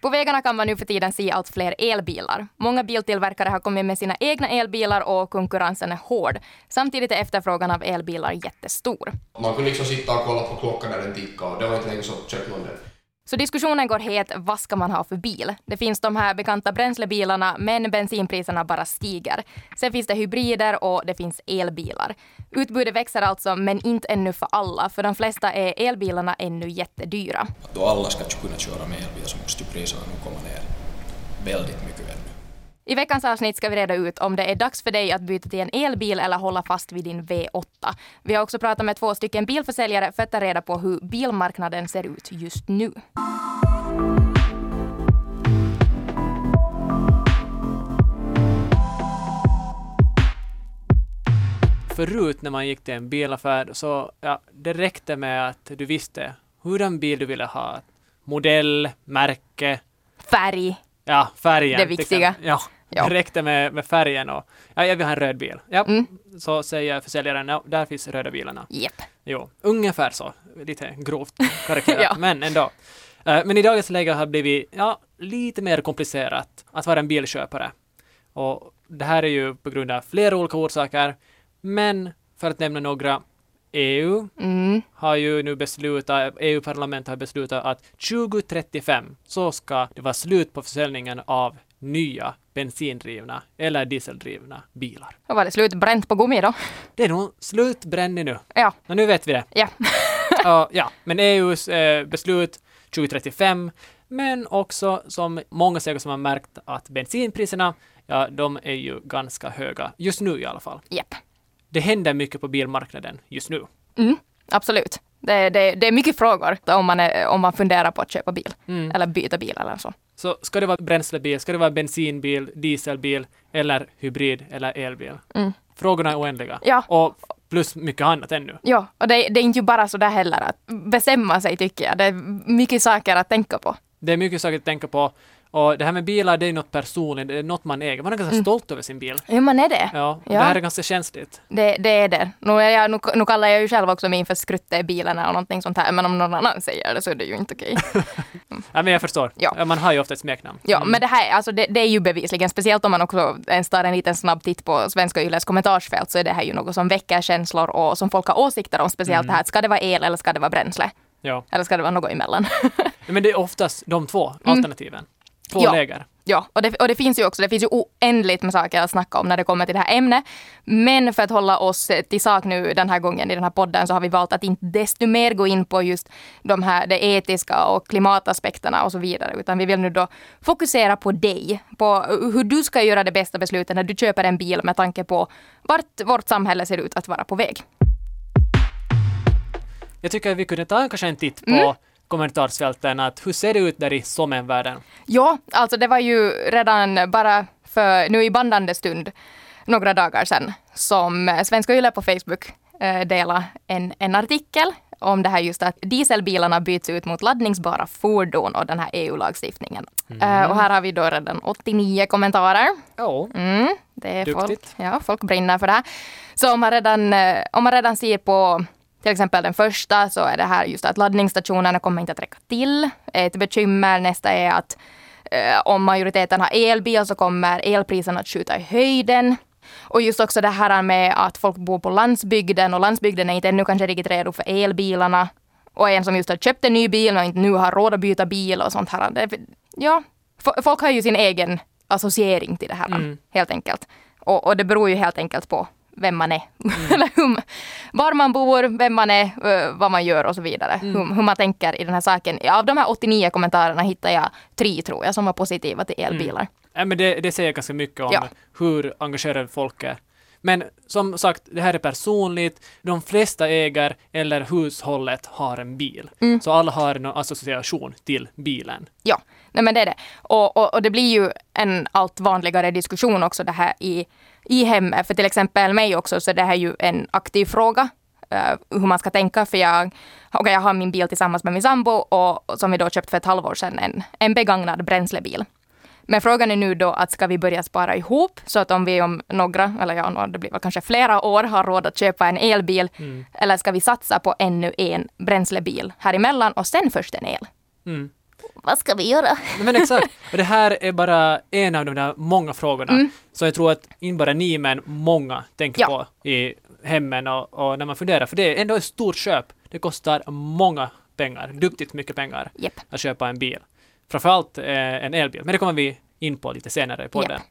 På vägarna kan man nu för tiden se allt fler elbilar. Många biltillverkare har kommit med sina egna elbilar och konkurrensen är hård. Samtidigt är efterfrågan av elbilar jättestor. Man kunde liksom sitta och kolla på klockan när den tickade och det var inte länge så köpte man den. Så diskussionen går het, vad ska man ha för bil? Det finns de här bekanta bränslebilarna, men bensinpriserna bara stiger. Sen finns det hybrider och det finns elbilar. Utbudet växer alltså, men inte ännu för alla. För de flesta är elbilarna ännu jättedyra. Då alla ska kunna köra med elbil så måste ju priserna nu komma ner väldigt mycket. I veckans avsnitt ska vi reda ut om det är dags för dig att byta till en elbil eller hålla fast vid din V8. Vi har också pratat med två stycken bilförsäljare för att ta reda på hur bilmarknaden ser ut just nu. Förut när man gick till en bilaffär så ja, det räckte med att du visste hurdan bil du ville ha. Modell, märke, Färg, ja färgen. Det viktiga. Ja, Ja. det räckte med, med färgen och ja, jag vill ha en röd bil. Ja, Mm. så säger försäljaren, ja, där finns röda bilarna. Japp. Jo, ungefär så. Lite grovt karikerat, Ja. men ändå. Eh, Men i dagens läge har det blivit ja, lite mer komplicerat att vara en bilköpare. Och det här är ju på grund av flera olika orsaker. Men för att nämna några, EU Mm. har ju nu beslutat, EU-parlamentet har beslutat att 2035 så ska det vara slut på försäljningen av nya bensindrivna eller dieseldrivna bilar. Då var det slut bränt på gummi då. Det är nog slutbränning nu. Ja, Och nu vet vi det. ja. Ja, ja, men EUs eh, beslut 2035, men också som många säkert som har märkt att bensinpriserna, ja, de är ju ganska höga, just nu i alla fall. Japp. Det händer mycket på bilmarknaden just nu. Mm, absolut. Det, det, det är mycket frågor om man, är, om man funderar på att köpa bil. Mm. Eller byta bil eller så. Så ska det vara bränslebil, ska det vara bensinbil, dieselbil eller hybrid eller elbil? Mm. Frågorna är oändliga. Ja. Och plus mycket annat ännu. Ja, och det, det är inte ju bara så där heller att bestämma sig tycker jag. Det är mycket saker att tänka på. Det är mycket saker att tänka på. Och det här med bilar, det är något personligt, det är något man äger. Man är ganska stolt över sin bil. Ja, man är det. Ja, och Ja. det här är ganska känsligt. Det, det är det. Nu, är jag, nu, nu kallar jag ju själv också min för skrutte i bilen eller någonting sånt här, men om någon annan säger det så är det ju inte okej. Ja, men jag förstår. Ja. Man har ju ofta ett smeknamn. Ja, men det här, alltså det, det är ju bevisligen, speciellt om man också ens tar en liten snabb titt på Svenska Yles kommentarsfält, så är det här ju något som väcker känslor och som folk har åsikter om, speciellt det här, ska det vara el eller ska det vara bränsle? Ja. Eller ska det vara något emellan? Men det är oftast de två alternativen. Två. Ja. läger. Ja, och det, och det finns ju också, det finns ju oändligt med saker att snacka om när det kommer till det här ämnet. Men för att hålla oss till sak nu den här gången i den här podden så har vi valt att inte desto mer gå in på just de här, det etiska och klimataspekterna och så vidare. Utan vi vill nu då fokusera på dig, på hur du ska göra det bästa beslutet när du köper en bil med tanke på vart vårt samhälle ser ut att vara på väg. Jag tycker att vi kunde ta kanske en titt på Mm. Kommentarsfälten. Att hur ser det ut där i sommenvärlden? Ja, alltså det var ju redan bara för nu i bandande stund, några dagar sedan, som Svenska Yle på Facebook eh, delade en, en artikel om det här just att dieselbilarna byts ut mot laddningsbara fordon och den här EU-lagstiftningen. Eh, och här har vi då redan 89 kommentarer. Ja. Mm, det är folk, Duktigt. ja, folk brinner för det här. Så om man redan, eh, om man redan ser på till exempel den första så är det här just att laddningsstationerna kommer inte att räcka till. Ett bekymmer. Nästa är att eh, om majoriteten har elbil så kommer elpriserna att skjuta i höjden. Och just också det här med att folk bor på landsbygden och landsbygden är inte ännu kanske riktigt redo för elbilarna. Och en som just har köpt en ny bil och inte nu har råd att byta bil och sånt här. Det, ja, folk har ju sin egen associering till det här Mm. helt enkelt. Och, och det beror ju helt enkelt på vem man är. Eller hur, var man bor, vem man är, vad man gör och så vidare. Hur, hur man tänker i den här saken. Av de här 89 kommentarerna hittar jag tre tror jag som var positiva till elbilar. Ja, men det, det säger ganska mycket om Ja. hur engagerade folk är. Men som sagt, det här är personligt. De flesta äger eller hushållet har en bil. Mm. Så alla har en association till bilen. Ja, nej men det är det. Och, och, och det blir ju en allt vanligare diskussion också det här i, i hemmet. För till exempel mig också så det här är ju en aktiv fråga. eh, hur man ska tänka. För jag, okay, jag har min bil tillsammans med min sambo och, som vi då köpt för ett halvår sedan en, en begagnad bränslebil. Men frågan är nu då att ska vi börja spara ihop så att om vi om några, eller ja, det blir väl kanske flera år, har råd att köpa en elbil. Eller ska vi satsa på ännu en bränslebil här emellan och sen först en el? Mm. Vad ska vi göra? Men exakt. Och det här är bara en av de där många frågorna. Mm. Så jag tror att inte bara ni, men många tänker Ja. på i hemmen och, och när man funderar. För det är ändå ett stort köp. Det kostar många pengar, duktigt mycket pengar, Japp. att köpa en bil. Framförallt eh, en elbil. Men det kommer vi in på lite senare i podden. Japp.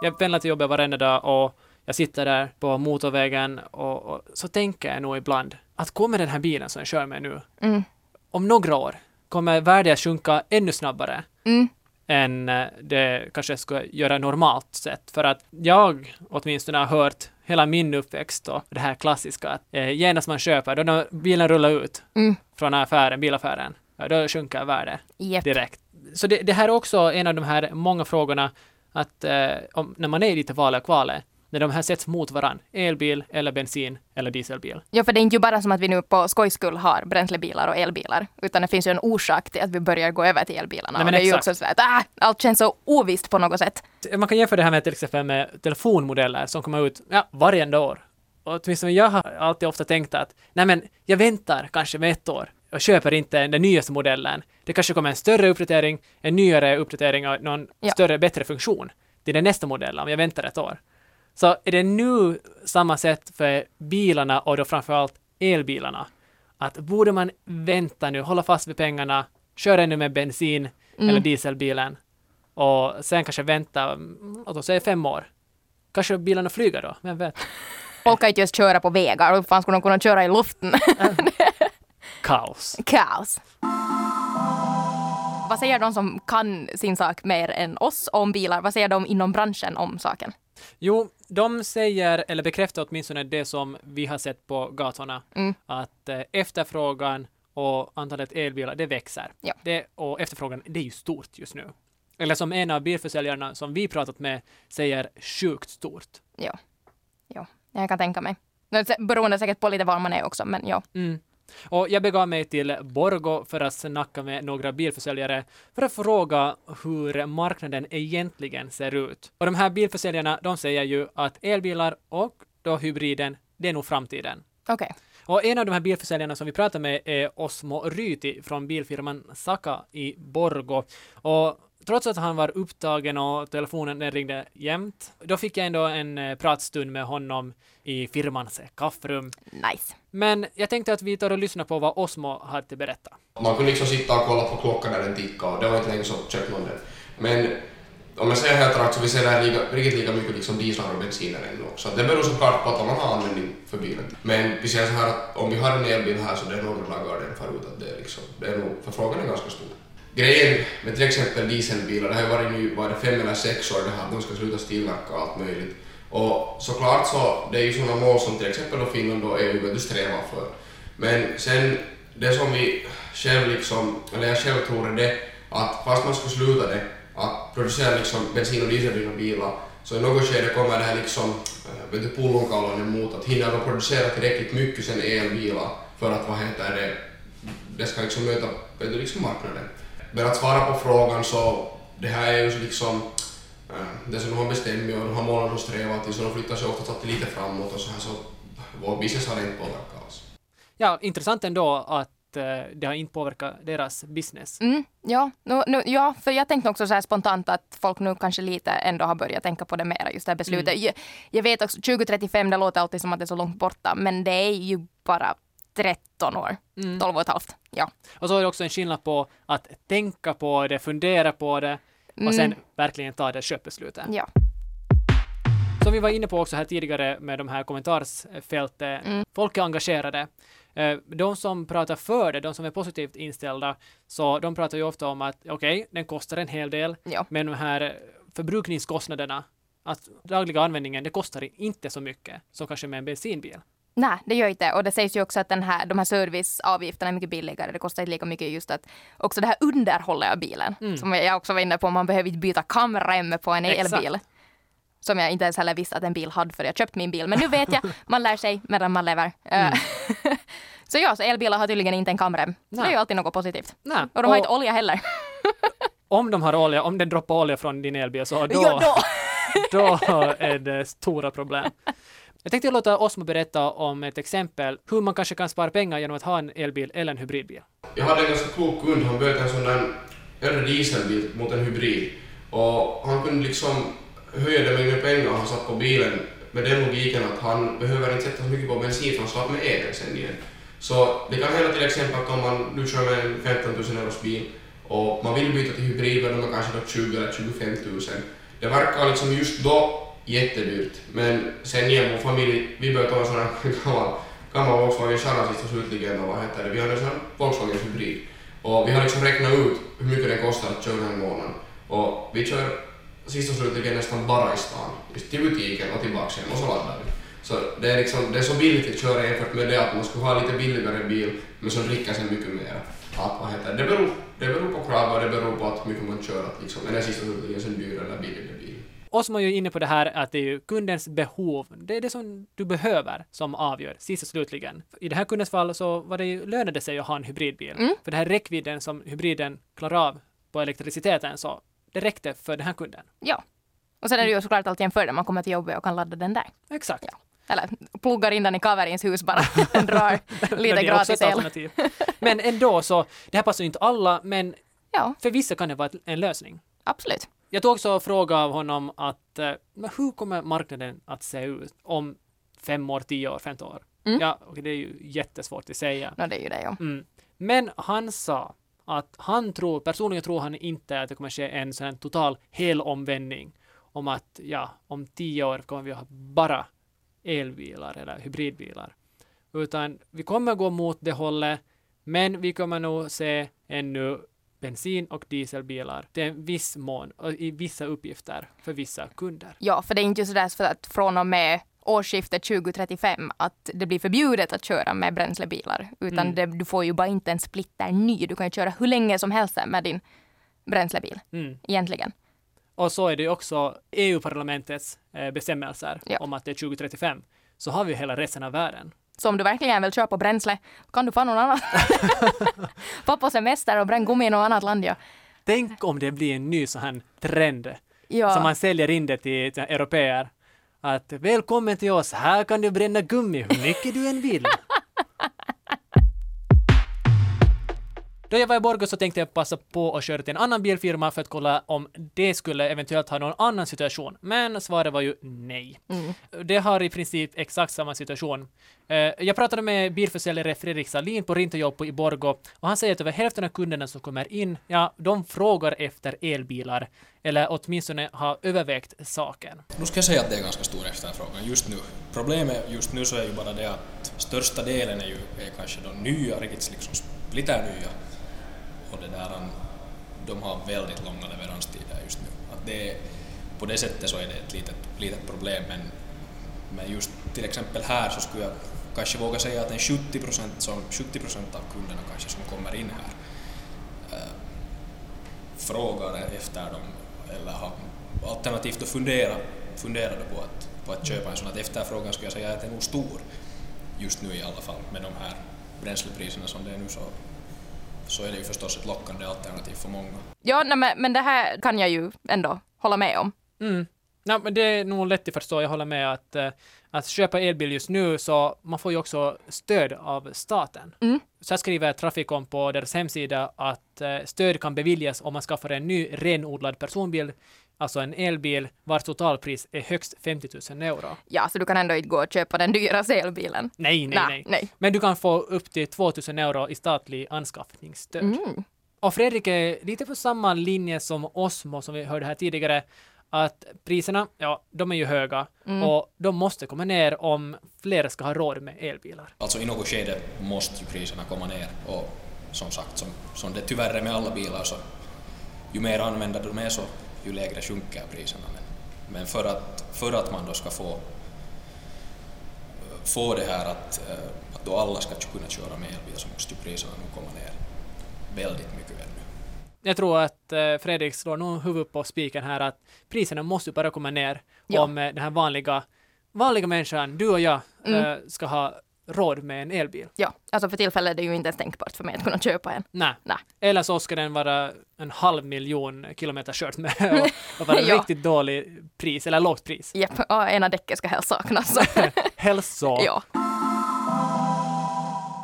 Jag pendlar till jobbet varenda dag och jag sitter där på motorvägen och, och så tänker jag nog ibland att kommer den här bilen som jag kör med nu, Mm. Om några år kommer värdet sjunka ännu snabbare Mm. än eh, det kanske skulle göra normalt sett. För att jag åtminstone har hört hela min uppväxt och det här klassiska att eh, genast man köper, då när bilen rullar ut Mm. från affären, bilaffären, ja, då sjunker värdet Japp. direkt. Så det, det här är också en av de här många frågorna att eh, om, när man är i lite valet och kvalet, när de här sätts mot varann, elbil eller bensin eller dieselbil. Ja, för det är inte ju bara som att vi nu på skojs skull har bränslebilar och elbilar, utan det finns ju en orsak till att vi börjar gå över till elbilarna. Nej, men och det är ju också så att ah, allt känns så ovisst på något sätt. Man kan jämföra det här med till exempel med telefonmodeller som kommer ut ja, varje år. Och åtminstone jag har alltid ofta tänkt att nej men jag väntar kanske med ett år och köper inte den nyaste modellen. Det kanske kommer en större uppdatering, en nyare uppdatering och någon Ja. större, bättre funktion till den nästa modell om jag väntar ett år. Så är det nu samma sätt för bilarna och då framförallt elbilarna. Att borde man vänta nu, hålla fast vid pengarna, köra ännu med bensin eller dieselbilen och sen kanske vänta, mm, låt oss säga fem år. Kanske bilarna flyger då, vem vet? Folk kan inte just köra på vägar, hur fan skulle de kunna köra i luften? Kaos. Kaos. Vad säger de som kan sin sak mer än oss om bilar? Vad säger de inom branschen om saken? Jo, de säger, eller bekräftar åtminstone det som vi har sett på gatorna, Mm. att eh, efterfrågan och antalet elbilar, det växer. Ja. Det, och efterfrågan, det är ju stort just nu. Eller som en av bilförsäljarna som vi pratat med säger, sjukt stort. Ja. ja, jag kan tänka mig. Beroende säkert på lite var man är också, men ja. Mm. Och jag begav mig till Borgo för att snacka med några bilförsäljare för att fråga hur marknaden egentligen ser ut. Och de här bilförsäljarna, de säger ju att elbilar och då hybriden, det är nog framtiden. Okej. Och en av de här bilförsäljarna som vi pratar med är Osmo Ryti från bilfirman Saka i Borgo. Och trots att han var upptagen och telefonen den ringde jämt, då fick jag ändå en eh, pratstund med honom i firmans kafferum. Nice. Men jag tänkte att vi tar och lyssnar på vad Osmo hade att berätta. Man kunde liksom sitta och kolla på klockan när den tickade och det var inte länge så köpte man den. Men om jag säger helt rakt så vi ser det här lika, riktigt lika mycket liksom dieslar och bensiner ännu också. Det beror såklart på att man har användning för bilen. Men vi säger så här att om vi har en elbil här så det är några lagar den förut att det är liksom, det är nog, förfrågan är ganska stor. Grejen med till exempel dieselbilar, det har ju varit nu, var det fem eller sex år det här att de ska sluta tillverka allt möjligt. Och såklart så, det är ju sådana mål som till exempel då Finland och EU du strävar för. Men sen, det som vi själv liksom, eller jag själv tror är det att fast man ska sluta det, att producera liksom bensin och dieseldrivna bilar, så i något skede kommer det här liksom, eh, vet du, pullonkaulon emot att hinner de producera tillräckligt mycket sen elbilar för att vad heter det, det ska liksom möta vet du, liksom marknaden. Men att svara på frågan så, det här är ju liksom äh, det som de har bestämt och de har mål de strävar till så de flyttar sig oftast alltid lite framåt och så här så vår business har inte påverkat oss. Ja, intressant ändå att eh, det har inte påverkat deras business. Mm, ja, nu, nu, ja, för jag tänkte också så här spontant att folk nu kanske lite ändå har börjat tänka på det mera, just det här beslutet. Jag, jag vet också, 2035, det låter alltid som att det är så långt borta, men det är ju bara 13 år. 12 och ett halvt. Ja. Och så är det också en skillnad på att tänka på det, fundera på det och sen verkligen ta det köpbeslutet. ja. Som vi var inne på också här tidigare med de här kommentarsfälten, folk är engagerade. Eh, De som pratar för det, de som är positivt inställda, så de pratar ju ofta om att okej, den kostar en hel del, Ja. men de här förbrukningskostnaderna, att dagliga användningen, det kostar inte så mycket som kanske med en bensinbil. Nej, det gör inte. Och det sägs ju också att den här, de här serviceavgifterna är mycket billigare. Det kostar inte lika mycket just att också det här underhållet av bilen. Som jag också var inne på, man behöver inte byta kamrem på en Exakt. elbil. Som jag inte ens heller visste att en bil hade för jag köpt min bil. Men nu vet jag, man lär sig medan man lever. Eh, så ja, så elbilar har tydligen inte en kamrem. Det är ju alltid något positivt. Nej. Och de har Och- inte olja heller. Om de har olja, om den droppar olja från din elbil, så då, Ja, då. då är det stora problem. Jag tänkte låta Osmo berätta om ett exempel hur man kanske kan spara pengar genom att ha en elbil eller en hybridbil. Jag hade en ganska klok kund, han bytte en sån där äldre dieselbil mot en hybrid. Och han kunde liksom höja den mängden pengar han satt på bilen med den logiken att han behöver inte sätta så mycket på bensin för han slapp med elen sen igen. Så det kan hända till exempel att om man nu kör med en 15 000 euros bil och man vill byta till hybrid men de är kanske då 20 eller 25 000. Det verkar liksom just då jättedyrt. Men sen igen, vår familj, vi började ta en sån här gammal, gammal Volkswagen Charan sist och slutligen vad heter det, vi har en sån här Volkswagen hybrid. Och vi har liksom räknat ut hur mycket det kostar att köra den här månaden, Och vi kör sist och slutligen nästan bara i stan, just till butiken och tillbaka hem och så laddar vi. Så det är, liksom, det är så billigt att köra jämfört med det att man skulle ha lite billigare bil men som dricker sen mycket mer. Att, vad heter det, det beror, det beror på krav och det beror på att mycket man kör, att liksom, är det sist och slutligen sen dyr eller billigare bil. Osmo är ju inne på det här att det är ju kundens behov, det är det som du behöver som avgör sist och slutligen. I det här kundens fall så var det ju, lönade det sig att ha en hybridbil. Mm. För det här räckvidden som hybriden klarar av på elektriciteten så det räckte för den här kunden. Ja. Och sen är det ju såklart alltid en fördel, man kommer till jobbet och kan ladda den där. Exakt. Ja. Eller pluggar in den i Kaverins hus bara, den drar lite gratis el. Men ändå så, det här passar ju inte alla, men Ja, för vissa kan det vara en lösning. absolut. Jag tog också fråga av honom att eh, men hur kommer marknaden att se ut om fem år, tio år, femton år? Mm. Ja, och det är ju jättesvårt att säga. No, det är ju det, ja. Mm. Men han sa att han tror, personligen tror han inte att det kommer ske en sån här total helomvändning om att ja, om tio år kommer vi ha bara elbilar eller hybridbilar. Utan vi kommer gå mot det hållet, men vi kommer nog se ännu bensin och dieselbilar till en viss mån och i vissa uppgifter för vissa kunder. Ja, för det är inte så att från och med årsskiftet 2035 att det blir förbjudet att köra med bränslebilar. Utan Mm. det, du får ju bara inte en splitter ny. Du kan ju köra hur länge som helst med din bränslebil, Mm. egentligen. Och så är det ju också EU-parlamentets eh, bestämmelser Ja. om att det är 2035. Så har vi hela resten av världen. Så om du verkligen vill köra på bränsle kan du få någon annan. Få på semester och bränn gummi i något annat land. Ja. Tänk om det blir en ny sån här trend Ja. som man säljer in det till, till europeer. Att välkommen till oss, här kan du bränna gummi hur mycket du än vill. Då jag var i Borgå så tänkte jag passa på att köra till en annan bilfirma för att kolla om det skulle eventuellt ha någon annan situation. Men svaret var ju nej. Mm. Det har i princip exakt samma situation. Eh, Jag pratade med bilförsäljare Fredrik Salin på Rintojobb i Borgå och han säger att över hälften av kunderna som kommer in, ja, de frågar efter elbilar eller åtminstone har övervägt saken. Nu ska jag säga att det är ganska stor efterfrågan just nu. Problemet just nu så är ju bara det att största delen är ju är kanske de nya, riktigt liksom splitternya. Och det där, de har väldigt långa leveranstider just nu. Att det är, på det sättet så är det ett litet, litet problem men, men just till exempel här så skulle jag kanske våga säga att en 70 procent, som 70 procent av kunderna kanske som kommer in här äh, frågar efter dem eller har alternativt att fundera, funderade på att, på att köpa en sån att efterfrågan skulle jag säga att är nog stor just nu i alla fall med de här bränslepriserna som det är nu så, så är det ju förstås ett lockande alternativ för många. Ja, nej, men, men det här kan jag ju ändå hålla med om. Mm. Nej, men det är nog lätt att förstå. Jag håller med att, eh, att köpa elbil just nu så man får ju också stöd av staten. Mm. Så här skriver Traficom på deras hemsida att eh, stöd kan beviljas om man skaffar en ny renodlad personbil, alltså en elbil vars totalpris är högst 50 000 euro. Ja, så du kan ändå inte gå och köpa den dyra elbilen. Nej, nej, nej. nej. Men du kan få upp till 2 000 euro i statlig anskaffningsstöd. Mm. Och Fredrik är lite på samma linje som Osmo som vi hörde här tidigare. Att priserna, ja, de är ju höga Mm. och de måste komma ner om fler ska ha råd med elbilar. Alltså i något skede måste ju priserna komma ner och som sagt, som, som det tyvärr är med alla bilar så ju mer använda de är så ju lägre sjunker priserna. Men, men för, att, för att man då ska få, få det här att, eh, att då alla ska kunna köra med elbil så måste ju priserna nog komma ner väldigt mycket ännu. Jag tror att eh, Fredrik slår nog huvudet på spiken här att priserna måste bara komma ner Ja. om eh, den här vanliga, vanliga människan, du och jag, Mm. ska ha råd med en elbil. Ja, alltså för tillfället är det ju inte ens tänkbart för mig att kunna köpa en. Nej. Nej. Eller så ska den vara en halv miljon kilometer kört med och, och vara Ja. riktigt dålig pris, eller lågt pris. Japp, ja, ena däcket ska helst saknas. Helst så. ja.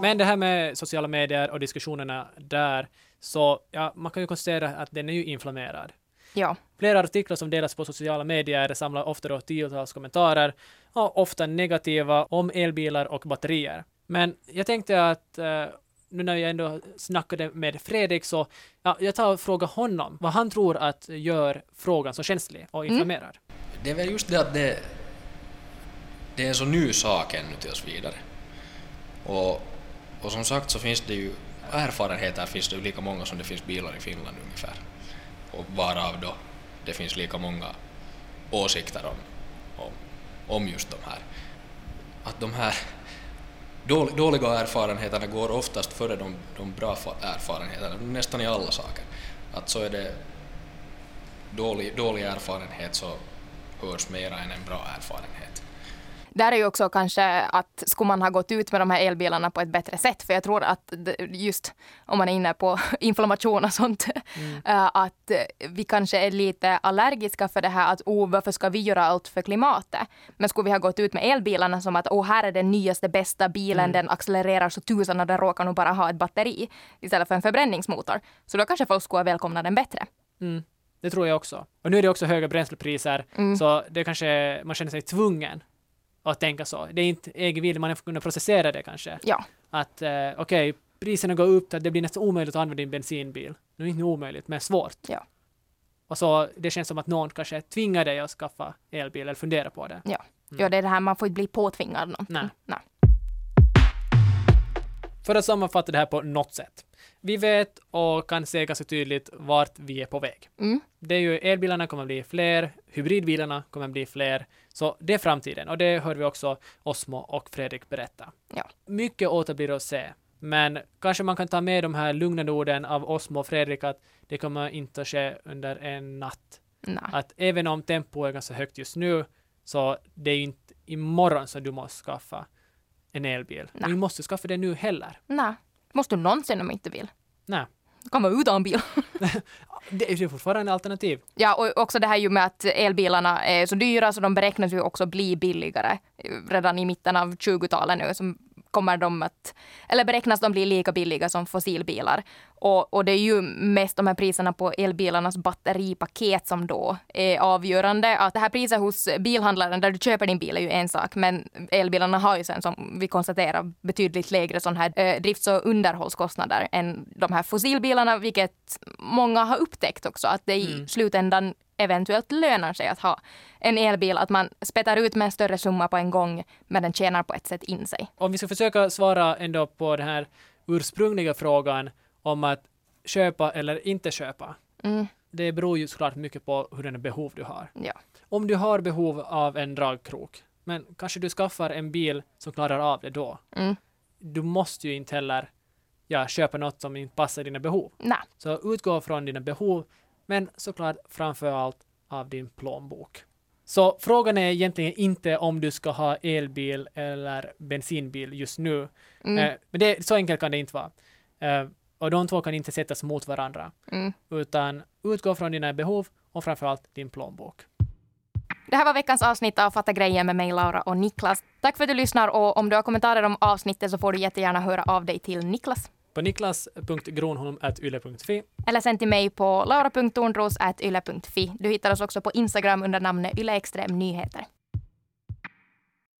Men det här med sociala medier och diskussionerna där, så ja, man kan ju konstatera att den är ju inflammerad. Ja, Flera artiklar som delas på sociala medier samlar ofta då tiotals kommentarer, och ofta negativa, om elbilar och batterier. Men jag tänkte att eh, nu när jag ändå snackade med Fredrik så ja, jag tar och frågar honom vad han tror att gör frågan så känslig och inflammerad. Det är väl just det att det, det är en så ny sak ännu till oss vidare. Och, och som sagt så finns det ju erfarenheter finns det ju lika många som det finns bilar i Finland ungefär. Och varav då det finns lika många åsikter om, om, om just de här. Att de här dåliga erfarenheterna går oftast före de, de bra erfarenheterna, nästan i alla saker. Att så är det dålig, dålig erfarenhet så hörs mera än en bra erfarenhet. Där är ju också kanske att skulle man ha gått ut med de här elbilarna på ett bättre sätt, för jag tror att just om man är inne på inflammation och sånt, eh, att eh, vi kanske är lite allergiska för det här att oh, varför ska vi göra allt för klimatet? Men skulle vi ha gått ut med elbilarna som att oh, här är den nyaste bästa bilen, den accelererar så tusan och den råkar nog bara ha ett batteri istället för en förbränningsmotor. Så då kanske folk skulle ha välkomnat den bättre. Mm, det tror jag också. Och nu är det också höga bränslepriser, så det kanske man känner sig tvungen att tänka så. Det är inte egen vilja, man får kunna processera det kanske. Ja, Att eh, okej, priserna går upp, att det blir nästan omöjligt att använda din bensinbil. Nu är det inte omöjligt, men svårt. ja, Och så det känns som att någon kanske tvingar dig att skaffa elbil eller fundera på det. ja. Ja, det är det här, man får inte bli påtvingad någonting. Nej. Nej. För att sammanfatta det här på något sätt. Vi vet och kan se ganska tydligt vart vi är på väg. Mm. Det är ju elbilarna kommer bli fler, hybridbilarna kommer bli fler. Så det är framtiden och det hör vi också Osmo och Fredrik berätta. Ja. Mycket återblir att se. Men kanske man kan ta med de här lugnande orden av Osmo och Fredrik att det kommer inte att ske under en natt. Nej. Att även om tempo är ganska högt just nu så det är ju inte imorgon som du måste skaffa en elbil. Nej. Du måste skaffa det nu heller. Nej. Måste du någonsin om du inte vill. Nej. Komma utan bil. Det är ju fortfarande alternativ. Ja, och också det här ju med att elbilarna är så dyra så de beräknas ju också bli billigare. Redan i mitten av 20-talet nu så kommer de att, eller beräknas de bli lika billiga som fossilbilar. Och, och det är ju mest de här priserna på elbilarnas batteripaket som då är avgörande. Att det här priset hos bilhandlaren där du köper din bil är ju en sak, men elbilarna har ju sen som vi konstaterar betydligt lägre sån här eh, drifts och underhållskostnader än de här fossilbilarna, vilket många har upptäckt också att det i slutändan eventuellt lönar sig att ha en elbil, att man spettar ut med en större summa på en gång, men den tjänar på ett sätt in sig. Om vi ska försöka svara ändå på den här ursprungliga frågan om att köpa eller inte köpa. Mm, Det beror ju såklart mycket på hurdana behov du har. ja. Om du har behov av en dragkrok, men kanske du skaffar en bil som klarar av det då. Mm. Du måste ju inte heller ja, köpa något som inte passar dina behov. Nej, Så utgå från dina behov, men såklart framför allt av din plånbok. Så frågan är egentligen inte om du ska ha elbil eller bensinbil just nu. Mm. Eh, men det, så enkelt kan det inte vara. Eh, och de två kan inte sättas mot varandra. Mm. Utan utgå från dina behov och framför allt din plånbok. Det här var veckans avsnitt av Fatta grejen med mig, Laura och Niklas. Tack för att du lyssnar och om du har kommentarer om avsnittet så får du jättegärna höra av dig till Niklas. På niklas.gronholm.yle.fi Eller sen till mig på laura.tornros.yle.fi. Du hittar oss också på Instagram under namnet yleextremnyheter.